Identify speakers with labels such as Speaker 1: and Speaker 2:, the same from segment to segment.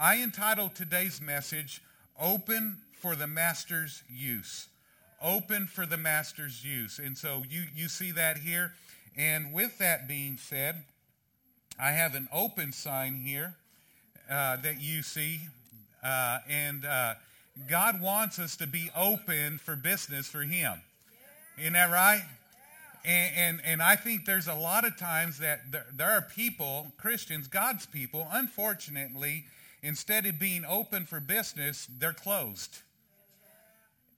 Speaker 1: I entitled today's message, Open for the Master's Use. Open for the Master's Use. And so you, you see that here. And with that being said, I have an open sign here uh, that you see. Uh, and uh, God wants us to be open for business for Him. Isn't that right? And, and, and, I think there's a lot of times that there, there, are people, Christians, God's people, unfortunately, instead of being open for business, they're closed.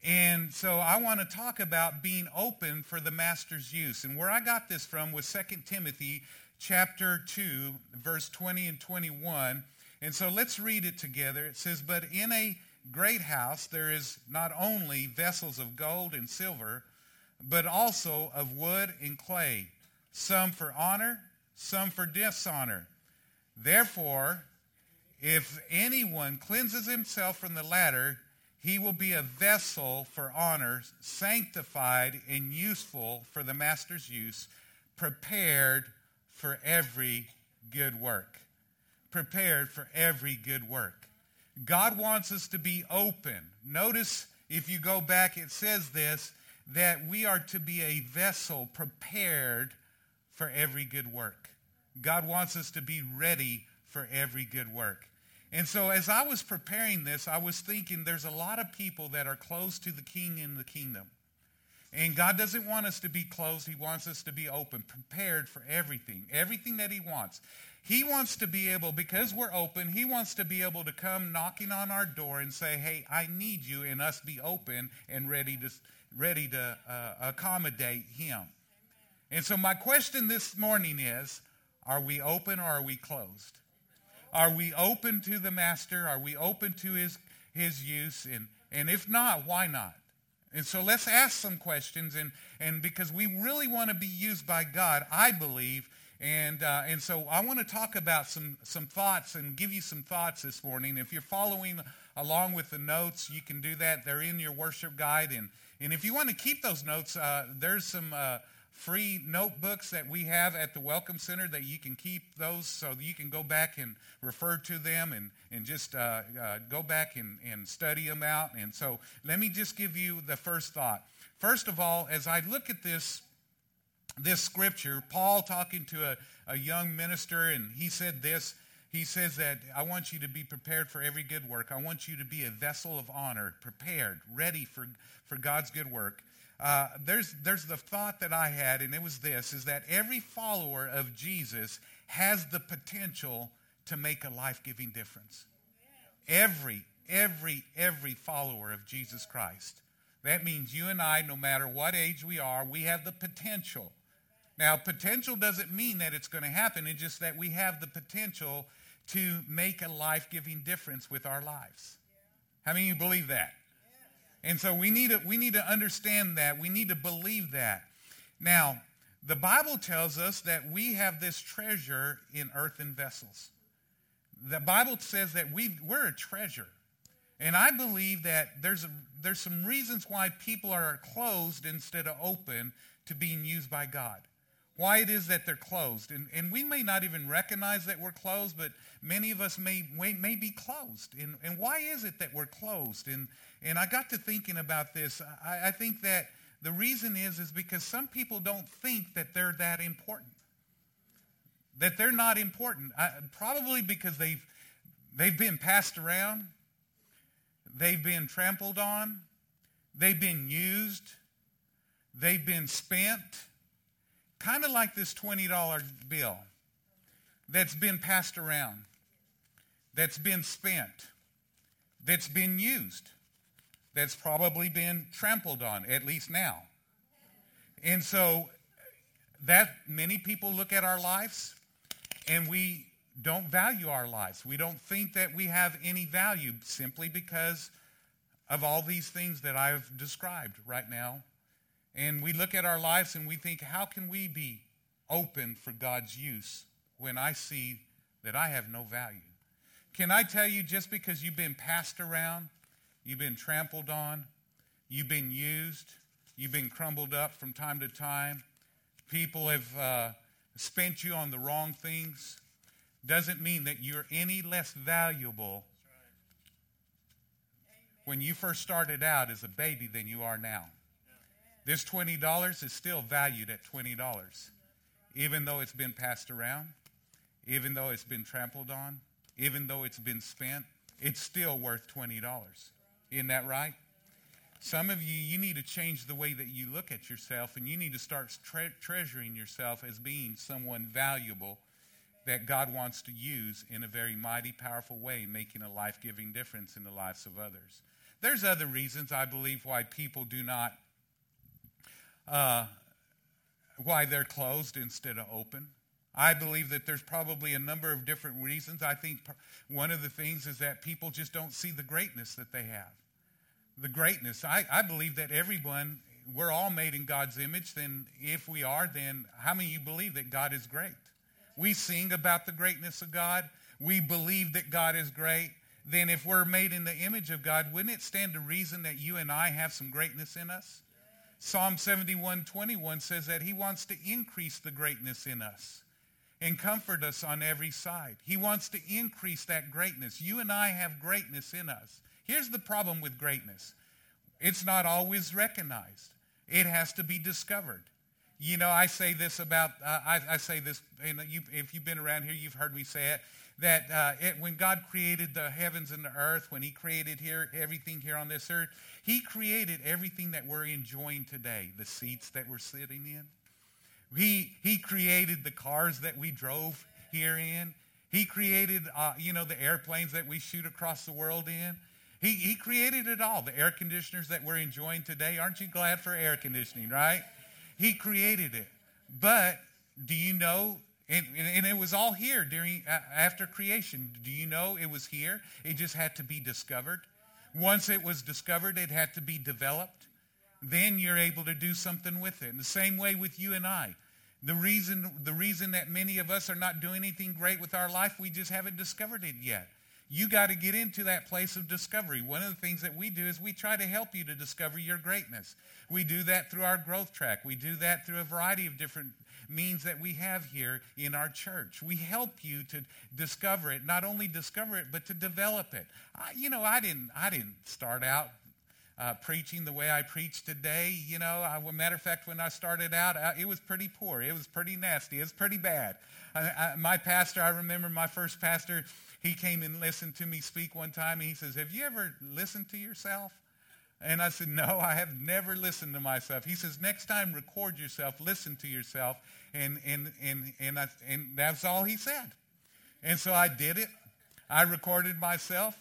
Speaker 1: And so I want to talk about being open for the master's use. And where I got this from was 2 Timothy chapter 2, verse 20 and 21. And so let's read it together. It says, But in a great house there is not only vessels of gold and silver, but also of wood and clay, some for honor, some for dishonor. Therefore, if anyone cleanses himself from the latter, he will be a vessel for honor, sanctified and useful for the master's use, prepared for every good work. Prepared for every good work. God wants us to be open. Notice if you go back, it says this that we are to be a vessel prepared for every good work. God wants us to be ready for every good work. And so as I was preparing this, I was thinking there's a lot of people that are close to the king in the kingdom. And God doesn't want us to be closed. He wants us to be open, prepared for everything, everything that he wants. He wants to be able, because we're open, he wants to be able to come knocking on our door and say, hey, I need you, and us be open and ready to, ready to uh, accommodate him. And so my question this morning is, are we open or are we closed? Are we open to the master? Are we open to his, his use? And, and if not, why not? And so let's ask some questions. And, and because we really want to be used by God, I believe. And, uh, and so I want to talk about some, some thoughts and give you some thoughts this morning. If you're following along with the notes, you can do that. They're in your worship guide. And, and if you want to keep those notes, uh, there's some uh, free notebooks that we have at the Welcome Center that you can keep those so you can go back and refer to them and, and just uh, uh, go back and, and study them out. And so let me just give you the first thought. First of all, as I look at this, this scripture, Paul talking to a, a young minister, and he said this. He says that I want you to be prepared for every good work. I want you to be a vessel of honor, prepared, ready for, for God's good work uh, there's, there's the thought that I had, and it was this, is that every follower of Jesus has the potential to make a life-giving difference. Every, every, every follower of Jesus Christ. That means you and I, no matter what age we are, we have the potential. Now, potential doesn't mean that it's going to happen. It's just that we have the potential to make a life-giving difference with our lives. How many of you believe that? And so we need to, we need to understand that. We need to believe that. Now, the Bible tells us that we have this treasure in earthen vessels. The Bible says that we, we're a treasure. And I believe that there's, a, there's some reasons why people are closed instead of open to being used by God why it is that they're closed. And, and we may not even recognize that we're closed, but many of us may, may, be closed. And, and why is it that we're closed? And, and I got to thinking about this. I, I think that the reason is, is because some people don't think that they're that important. That they're not important. I, probably because they've, they've been passed around. They've been trampled on. They've been used. They've been spent Kind of like this $20 bill that's been passed around, that's been spent, that's been used, that's probably been trampled on, at least now. And so that many people look at our lives and we don't value our lives. We don't think that we have any value simply because of all these things that I've described right now and we look at our lives and we think, how can we be open for God's use when I see that I have no value? Can I tell you, just because you've been passed around, you've been trampled on, you've been used, you've been crumbled up from time to time, people have uh, spent you on the wrong things, doesn't mean that you're any less valuable when you first started out as a baby than you are now. This $20 is still valued at $20, even though it's been passed around, even though it's been trampled on, even though it's been spent, it's still worth $20. Isn't that right? Some of you, you need to change the way that you look at yourself, and you need to start tre- treasuring yourself as being someone valuable that God wants to use in a very mighty, powerful way, making a life giving difference in the lives of others. There's other reasons, I believe, why people do not, uh, why they're closed instead of open. I believe that there's probably a number of different reasons. I think one of the things is that people just don't see the greatness that they have. The greatness. I, I believe that everyone, we're all made in God's image. Then, if we are, then how many of you believe that God is great? We sing about the greatness of God. We believe that God is great. Then, if we're made in the image of God, wouldn't it stand to reason that you and I have some greatness in us? Psalm 71 21 says that He wants to increase the greatness in us and comfort us on every side. He wants to increase that greatness. You and I have greatness in us. Here's the problem with greatness it's not always recognized, it has to be discovered. You know, I say this about, uh, I, I, say this, and you, if you've been around here, you've heard me say it, that uh, it, when God created the heavens and the earth, when he created here everything here on this earth, he created everything that we're enjoying today, the seats that we're sitting in, he, he created the cars that we drove here in. He created, uh, you know, the airplanes that we shoot across the world in. He, he created it all. The air conditioners that we're enjoying today. Aren't you glad for air conditioning, right? He created it. But do you know, and, and it was all here during after creation. Do you know it was here? It just had to be discovered. Once it was discovered, it had to be developed then you're able to do something with it. And the same way with you and I. The reason, the reason that many of us are not doing anything great with our life, we just haven't discovered it yet. You got to get into that place of discovery. One of the things that we do is we try to help you to discover your greatness. We do that through our growth track. We do that through a variety of different means that we have here in our church. We help you to discover it, not only discover it, but to develop it. I, you know, I didn't, I didn't start out uh, preaching the way I preach today. You know, I, matter of fact, when I started out, I, it was pretty poor. It was pretty nasty. It was pretty bad. I, my pastor, I remember my first pastor, he came and listened to me speak one time, and he says, have you ever listened to yourself? And I said, no, I have never listened to myself. He says, next time record yourself, listen to yourself. And, and, and, and, I, and that's all he said. And so I did it. I recorded myself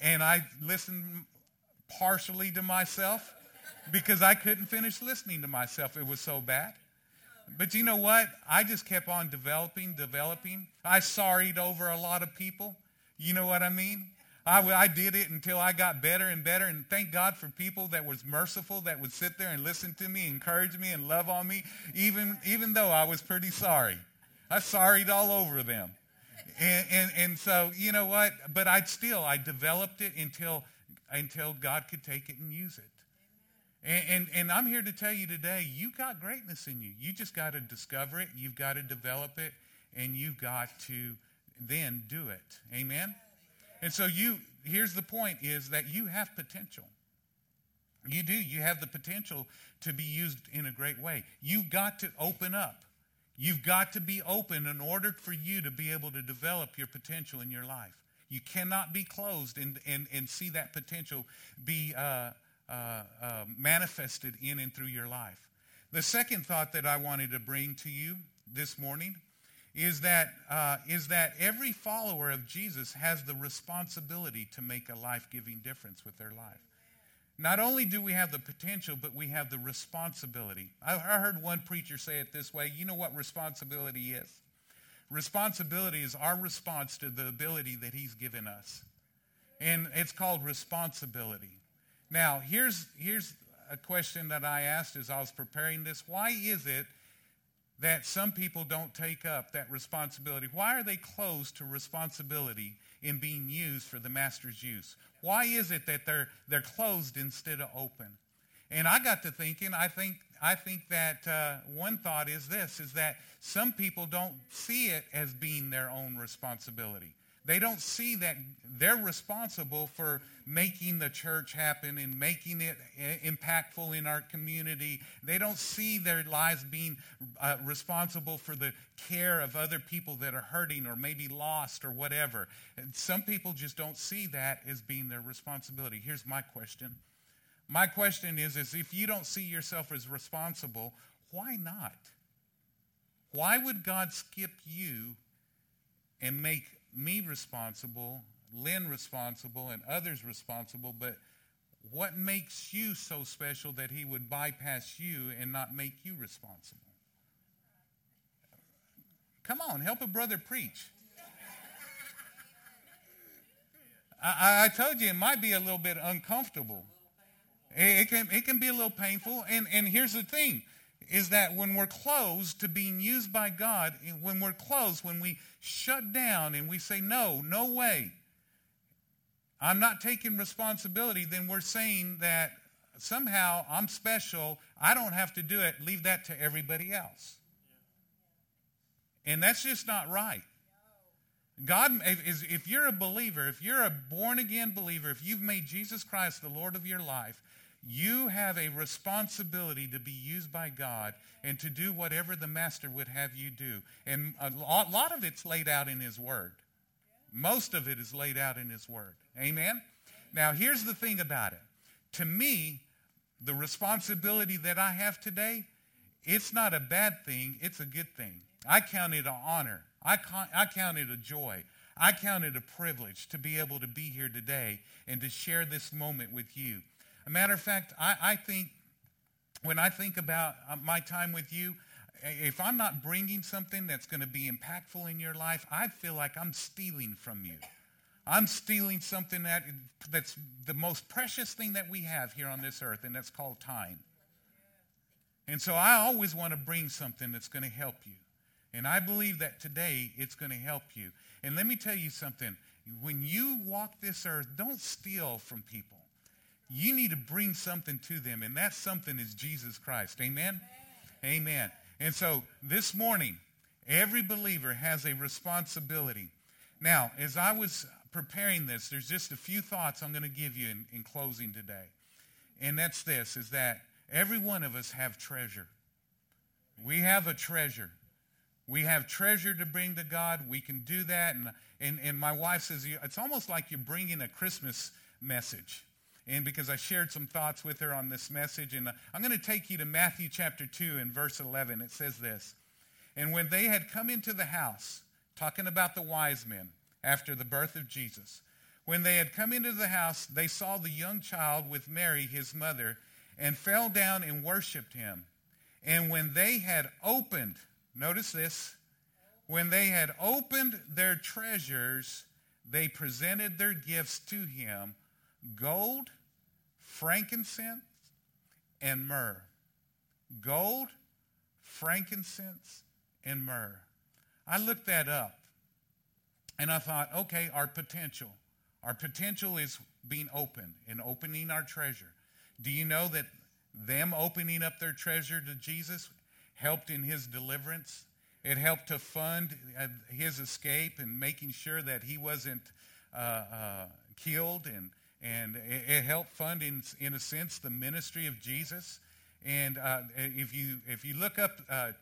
Speaker 1: and I listened partially to myself because I couldn't finish listening to myself. It was so bad. But you know what? I just kept on developing, developing. I sorried over a lot of people. You know what I mean? I, I did it until I got better and better. And thank God for people that was merciful, that would sit there and listen to me, encourage me, and love on me, even, even though I was pretty sorry. I sorried all over them. And, and, and so, you know what? But I still, I developed it until until God could take it and use it. And, and, and, I'm here to tell you today, you got greatness in you. You just got to discover it. You've got to develop it. And you've got to then do it. Amen? And so you, here's the point is that you have potential. You do. You have the potential to be used in a great way. You've got to open up. You've got to be open in order for you to be able to develop your potential in your life. You cannot be closed and, and, and see that potential be uh, uh, uh, manifested in and through your life. The second thought that I wanted to bring to you this morning is that, uh, is that every follower of Jesus has the responsibility to make a life-giving difference with their life. Not only do we have the potential, but we have the responsibility. I heard one preacher say it this way. You know what responsibility is? Responsibility is our response to the ability that he's given us. And it's called responsibility. Now, here's, here's a question that I asked as I was preparing this. Why is it that some people don't take up that responsibility? Why are they closed to responsibility in being used for the master's use? Why is it that they're, they're closed instead of open? And I got to thinking, I think, I think that uh, one thought is this, is that some people don't see it as being their own responsibility. They don't see that they're responsible for making the church happen and making it impactful in our community. They don't see their lives being uh, responsible for the care of other people that are hurting or maybe lost or whatever. And some people just don't see that as being their responsibility. Here's my question. My question is, is if you don't see yourself as responsible, why not? Why would God skip you and make me responsible, Lynn responsible, and others responsible, but what makes you so special that he would bypass you and not make you responsible? Come on, help a brother preach. I, I, told you it might be a little bit uncomfortable. It, can, it can be a little painful. And, and here's the thing is that when we're closed to being used by God, when we're closed, when we shut down and we say, no, no way, I'm not taking responsibility, then we're saying that somehow I'm special, I don't have to do it, leave that to everybody else. And that's just not right. God, if, if you're a believer, if you're a born again believer, if you've made Jesus Christ the Lord of your life, you have a responsibility to be used by God and to do whatever the master would have you do. And a lot of it's laid out in his word. Most of it is laid out in his word. Amen? Now, here's the thing about it. To me, the responsibility that I have today, it's not a bad thing. It's a good thing. I count it an honor. I count it a joy. I count it a privilege to be able to be here today and to share this moment with you. A matter of fact, I, I think when I think about uh, my time with you, if I'm not bringing something that's going to be impactful in your life, I feel like I'm stealing from you. I'm stealing something that, that's the most precious thing that we have here on this earth, and that's called time. And so I always want to bring something that's going to help you. And I believe that today it's going to help you. And let me tell you something. When you walk this earth, don't steal from people you need to bring something to them, and that something is Jesus Christ. Amen? Amen? Amen. And so this morning, every believer has a responsibility. Now, as I was preparing this, there's just a few thoughts I'm going to give you in, in closing today. And that's this, is that every one of us have treasure. We have a treasure. We have treasure to bring to God. We can do that. And, and, and my wife says, it's almost like you're bringing a Christmas message and because I shared some thoughts with her on this message. And uh, I'm going to take you to Matthew chapter 2 and verse 11. It says this And when they had come into the house, talking about the wise men after the birth of Jesus, when they had come into the house, they saw the young child with Mary, his mother, and fell down and worshiped him. And when they had opened, notice this, when they had opened their treasures, they presented their gifts to him gold, frankincense, and myrrh. Gold, frankincense, and myrrh. I looked that up and I thought, okay, our potential. Our potential is being open and opening our treasure. Do you know that them opening up their treasure to Jesus helped in his deliverance? It helped to fund uh, his escape and making sure that he wasn't uh, uh, killed and and it, helped fund, in, in a sense, the ministry of Jesus. And uh, if you if you look up uh,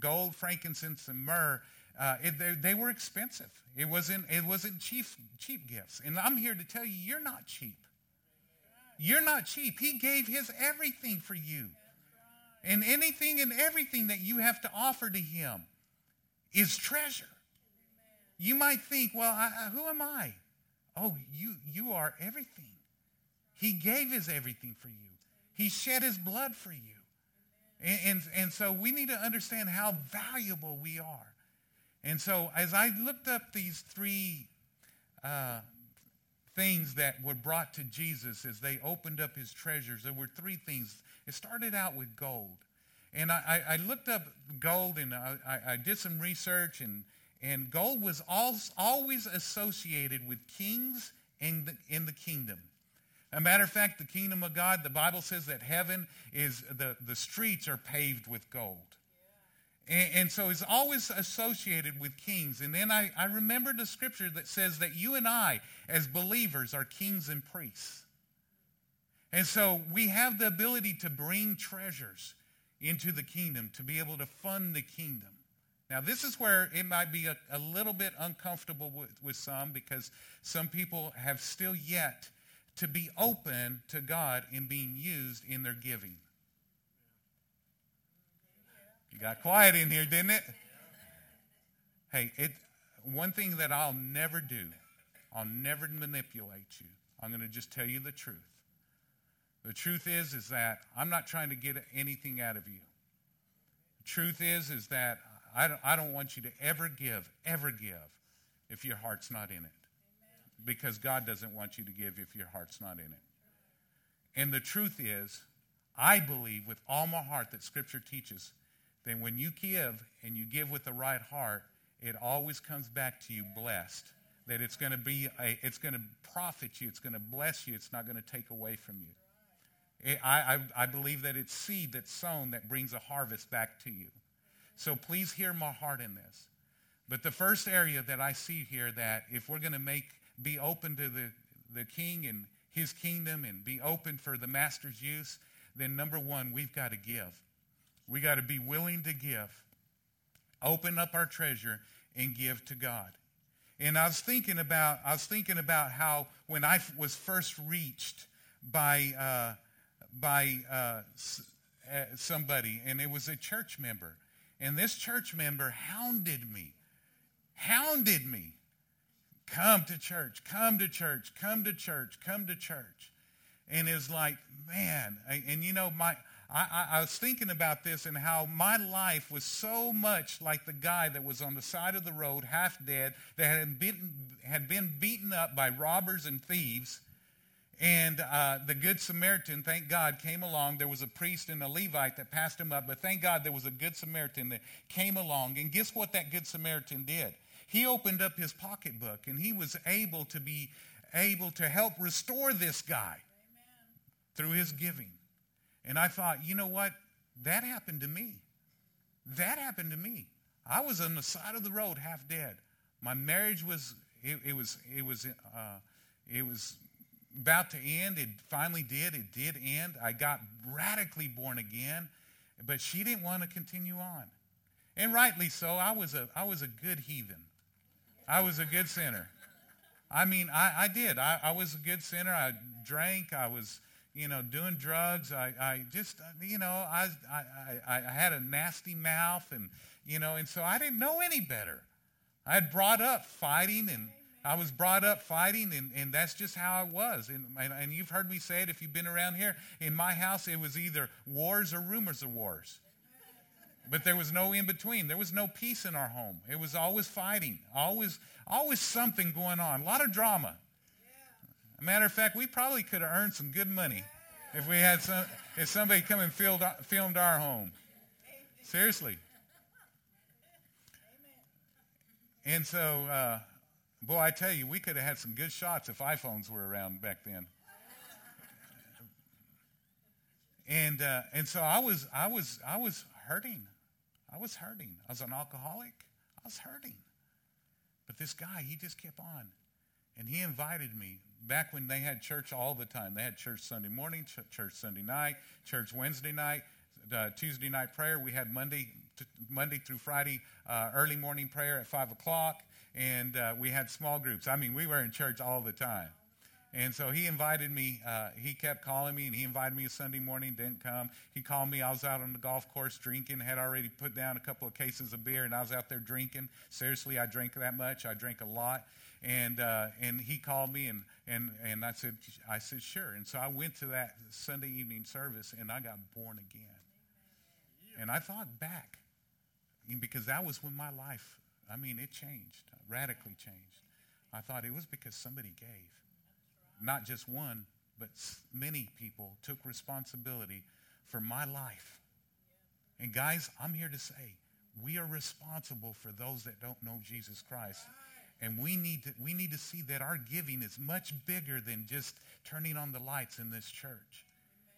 Speaker 1: gold, frankincense, and myrrh, uh, it, they, they, were expensive. It wasn't it wasn't cheap cheap gifts. And I'm here to tell you, you're not cheap. You're not cheap. He gave His everything for you, and anything and everything that you have to offer to Him is treasure. You might think, well, I, who am I? Oh, you, you are everything. He gave his everything for you. He shed his blood for you. And, and, and, so we need to understand how valuable we are. And so as I looked up these three uh, things that were brought to Jesus as they opened up his treasures, there were three things. It started out with gold. And I, I looked up gold and I, I did some research and and gold was always associated with kings in the, in the kingdom. A matter of fact, the kingdom of God, the Bible says that heaven is, the, the streets are paved with gold. And, and, so it's always associated with kings. And then I, I remember the scripture that says that you and I, as believers, are kings and priests. And so we have the ability to bring treasures into the kingdom, to be able to fund the kingdom. Now, this is where it might be a, a little bit uncomfortable with, with some because some people have still yet to be open to God in being used in their giving. You got quiet in here, didn't it? Hey, it, one thing that I'll never do, I'll never manipulate you. I'm going to just tell you the truth. The truth is, is that I'm not trying to get anything out of you. The truth is, is that I don't, I don't want you to ever give, ever give, if your heart's not in it. Because God doesn't want you to give if your heart's not in it. And the truth is, I believe with all my heart that Scripture teaches that when you give and you give with the right heart, it always comes back to you blessed. That it's going to be, a, it's going to profit you, it's going to bless you, it's not going to take away from you. I, I, I believe that it's seed that's sown that brings a harvest back to you. So please hear my heart in this. But the first area that I see here that if we're going to make be open to the, the king and his kingdom and be open for the master's use, then number one, we've got to give. We got to be willing to give. Open up our treasure and give to God. And I was thinking about I was thinking about how when I was first reached by uh, by uh, uh, somebody, and it was a church member. And this church member hounded me, hounded me. Come to church, come to church, come to church, come to church. And it was like, man, and you know, my I, I, was thinking about this and how my life was so much like the guy that was on the side of the road, half dead, that had been, had been beaten up by robbers and thieves, and uh, the Good Samaritan, thank God, came along. There was a priest and a Levite that passed him up, but thank God there was a Good Samaritan that came along. And guess what that Good Samaritan did? He opened up his pocketbook and he was able to be able to help restore this guy Amen. through his giving. And I thought, you know what? That happened to me. That happened to me. I was on the side of the road, half dead. My marriage was it, it was it was uh, it was about to end. It finally did. It did end. I got radically born again, but she didn't want to continue on. And rightly so. I was a, I was a good heathen. I was a good sinner. I mean, I, I did. I, I was a good sinner. I drank. I was, you know, doing drugs. I, I just, you know, I, I, I had a nasty mouth and, you know, and so I didn't know any better. I had brought up fighting and I was brought up fighting, and, and that's just how I was. And, and, and, you've heard me say it if you've been around here. In my house, it was either wars or rumors of wars. But there was no in between. There was no peace in our home. It was always fighting, always, always something going on, a lot of drama. A matter of fact, we probably could have earned some good money if we had some, if somebody come and filmed, filmed our home. Seriously. And so, uh, Boy, I tell you, we could have had some good shots if iPhones were around back then. and uh, and so I was I was I was hurting. I was hurting. I was an alcoholic. I was hurting. But this guy, he just kept on. And he invited me back when they had church all the time. They had church Sunday morning, church Sunday night, church Wednesday night, uh, Tuesday night prayer. We had Monday, Monday through Friday uh, early morning prayer at 5 o'clock and uh, we had small groups. I mean, we were in church all the time. And so he invited me. Uh, he kept calling me, and he invited me a Sunday morning. Didn't come. He called me. I was out on the golf course drinking. Had already put down a couple of cases of beer, and I was out there drinking. Seriously, I drank that much. I drank a lot. And uh, and he called me, and and and I said I said sure. And so I went to that Sunday evening service, and I got born again. And I thought back, because that was when my life I mean, it changed, radically changed. I thought it was because somebody gave. Not just one, but many people took responsibility for my life. And guys, I'm here to say, we are responsible for those that don't know Jesus Christ. And we need to, we need to see that our giving is much bigger than just turning on the lights in this church.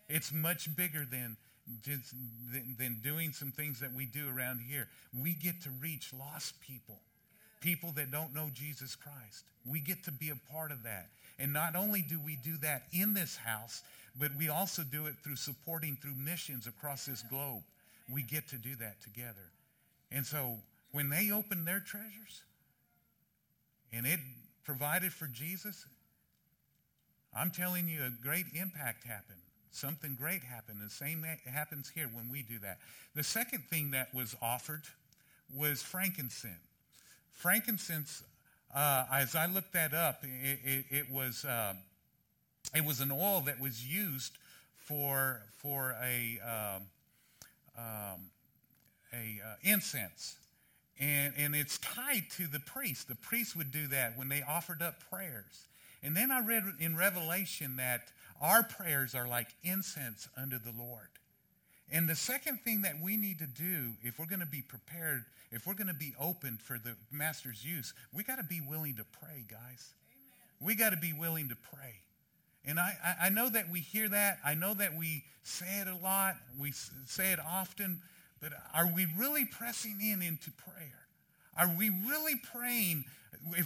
Speaker 1: It's much bigger than just than, than doing some things that we do around here. We get to reach lost people, people that don't know Jesus Christ. We get to be a part of that. And not only do we do that in this house, but we also do it through supporting through missions across this globe. We get to do that together. And so when they opened their treasures and it provided for Jesus, I'm telling you, a great impact happened. Something great happened. The same happens here when we do that. The second thing that was offered was frankincense. Frankincense, uh, as I looked that up, it, it, it was uh, it was an oil that was used for for a um, um, a uh, incense, and and it's tied to the priest. The priest would do that when they offered up prayers. And then I read in Revelation that our prayers are like incense unto the Lord. And the second thing that we need to do if we're going to be prepared, if we're going to be open for the master's use, we got to be willing to pray, guys. Amen. We got to be willing to pray. And I, I know that we hear that. I know that we say it a lot. We say it often. But are we really pressing in into prayer? Are we really praying?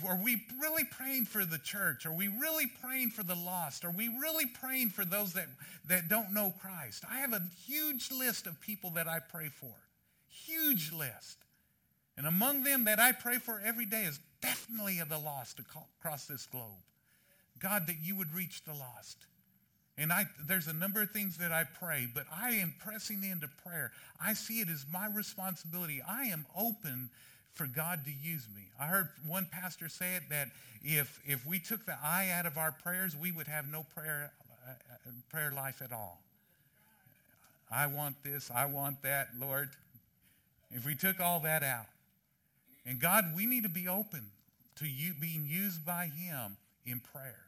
Speaker 1: Are we really praying for the church? Are we really praying for the lost? Are we really praying for those that, that don't know Christ? I have a huge list of people that I pray for. Huge list. And among them that I pray for every day is definitely the lost across this globe. God, that you would reach the lost. And I, there's a number of things that I pray, but I am pressing into prayer. I see it as my responsibility. I am open for God to use me. I heard one pastor say it that if, if we took the I out of our prayers, we would have no prayer, uh, prayer life at all. I want this, I want that, Lord. If we took all that out. And God, we need to be open to you being used by him in prayer.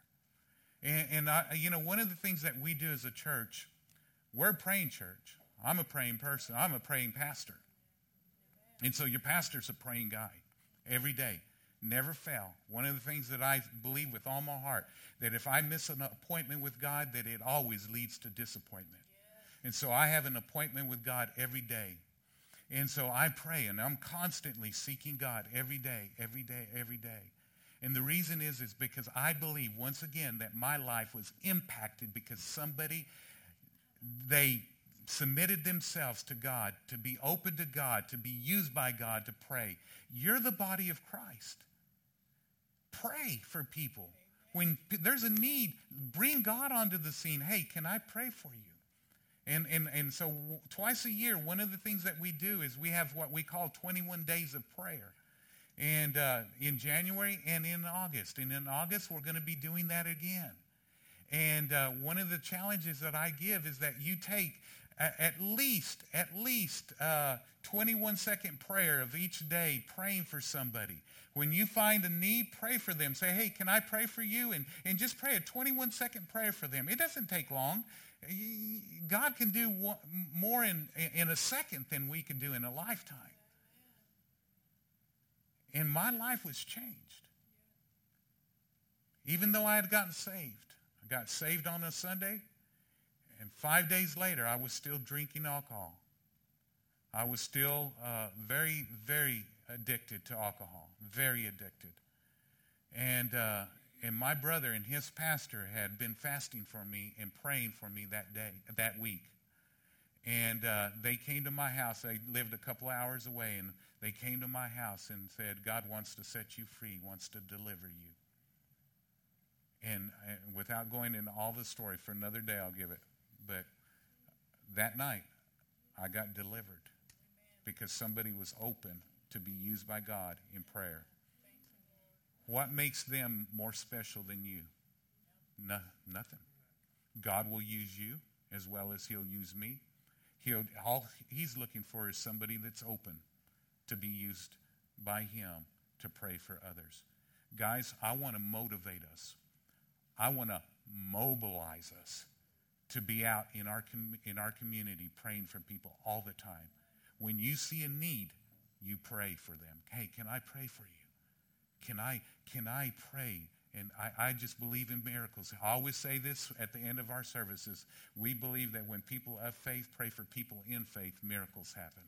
Speaker 1: And, and I, you know, one of the things that we do as a church, we're a praying church. I'm a praying person. I'm a praying pastor. And so your pastor's a praying guy every day. Never fail. One of the things that I believe with all my heart, that if I miss an appointment with God, that it always leads to disappointment. And so I have an appointment with God every day. And so I pray and I'm constantly seeking God every day, every day, every day. And the reason is, is because I believe once again that my life was impacted because somebody, they submitted themselves to God, to be open to God, to be used by God to pray. You're the body of Christ. Pray for people. When there's a need, bring God onto the scene. Hey, can I pray for you? And, and, and so twice a year, one of the things that we do is we have what we call 21 days of prayer. And uh, in January and in August. And in August, we're going to be doing that again. And uh, one of the challenges that I give is that you take at least, at least uh, 21 second prayer of each day praying for somebody. When you find a need, pray for them. Say, hey, can I pray for you? And, and just pray a 21 second prayer for them. It doesn't take long. God can do more in, in a second than we can do in a lifetime. And my life was changed. Even though I had gotten saved, I got saved on a Sunday. And five days later, I was still drinking alcohol. I was still uh, very, very addicted to alcohol, very addicted. And, uh, and my brother and his pastor had been fasting for me and praying for me that day, that week. And uh, they came to my house. They lived a couple hours away, and they came to my house and said, God wants to set you free, wants to deliver you. And uh, without going into all the story, for another day, I'll give it. But that night, I got delivered because somebody was open to be used by God in prayer. What makes them more special than you? No, nothing. God will use you as well as he'll use me. He'll, all he's looking for is somebody that's open to be used by him to pray for others. Guys, I want to motivate us. I want to mobilize us to be out in our, com- in our community praying for people all the time. When you see a need, you pray for them. Hey, can I pray for you? can I, can I pray? And I, I just believe in miracles. I always say this at the end of our services. We believe that when people of faith pray for people in faith, miracles happen.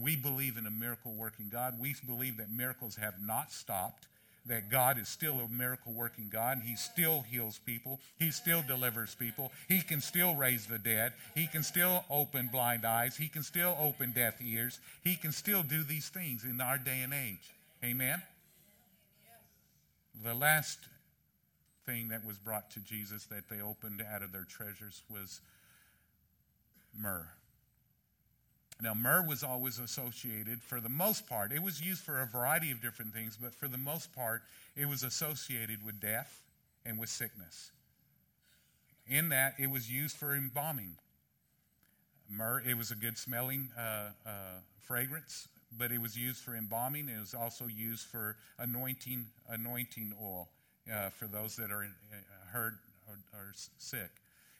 Speaker 1: We believe in a miracle working God. We believe that miracles have not stopped that God is still a miracle working God. He still heals people. He still delivers people. He can still raise the dead. He can still open blind eyes. He can still open deaf ears. He can still do these things in our day and age. Amen? The last thing that was brought to Jesus that they opened out of their treasures was myrrh. Now, myrrh was always associated, for the most part, it was used for a variety of different things, but for the most part, it was associated with death and with sickness. In that, it was used for embalming. Myrrh, it was a good smelling uh, uh, fragrance, but it was used for embalming. It was also used for anointing, anointing oil uh, for those that are uh, hurt or, or sick.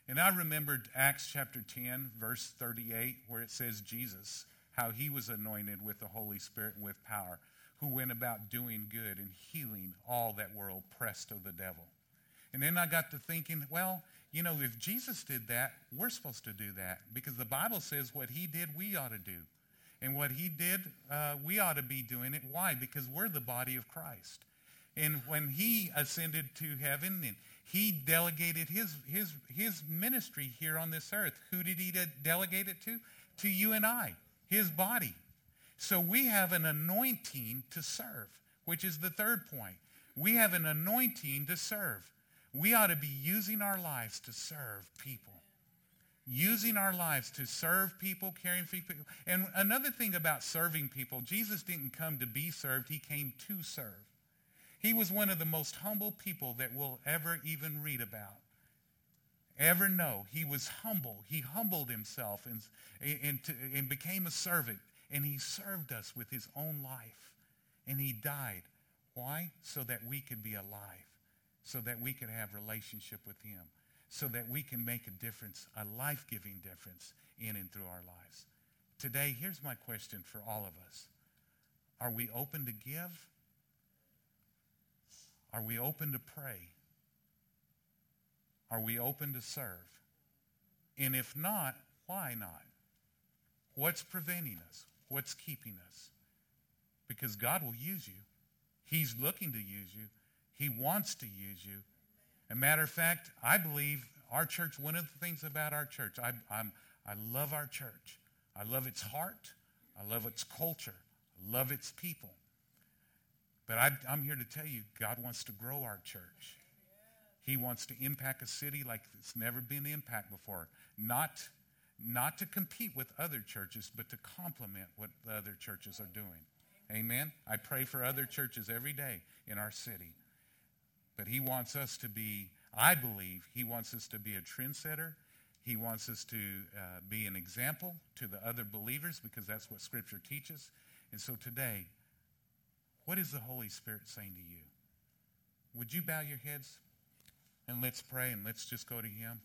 Speaker 1: And I remembered Acts chapter 10, verse 38, where it says Jesus, how he was anointed with the Holy Spirit and with power, who went about doing good and healing all that were oppressed of the devil. And then I got to thinking, well, you know, if Jesus did that, we're supposed to do that because the Bible says what he did, we ought to do. And what he did, uh, we ought to be doing it. Why? Because we're the body of Christ. And when he ascended to heaven and he delegated his, his, his ministry here on this earth. Who did he de- delegate it to? To you and I, his body. So we have an anointing to serve, which is the third point. We have an anointing to serve. We ought to be using our lives to serve people. Using our lives to serve people, caring for people. And another thing about serving people, Jesus didn't come to be served, he came to serve. He was one of the most humble people that we'll ever even read about, ever know. He was humble. He humbled himself and, and, and became a servant. And he served us with his own life. And he died. Why? So that we could be alive. So that we could have relationship with him. So that we can make a difference, a life-giving difference in and through our lives. Today, here's my question for all of us. Are we open to give? Are we open to pray? Are we open to serve? And if not, why not? What's preventing us? What's keeping us? Because God will use you. He's looking to use you. He wants to use you. A matter of fact, I believe our church, one of the things about our church, I, I'm, I love our church. I love its heart. I love its culture. I love its people. But I, am here to tell you, God wants to grow our church. He wants to impact a city like it's never been impacted before. Not, not to compete with other churches, but to complement what the other churches are doing. Amen? I pray for other churches every day in our city. But he wants us to be, I believe, he wants us to be a trendsetter. He wants us to uh, be an example to the other believers because that's what Scripture teaches. And so today, what is the Holy Spirit saying to you? Would you bow your heads and let's pray and let's just go to Him?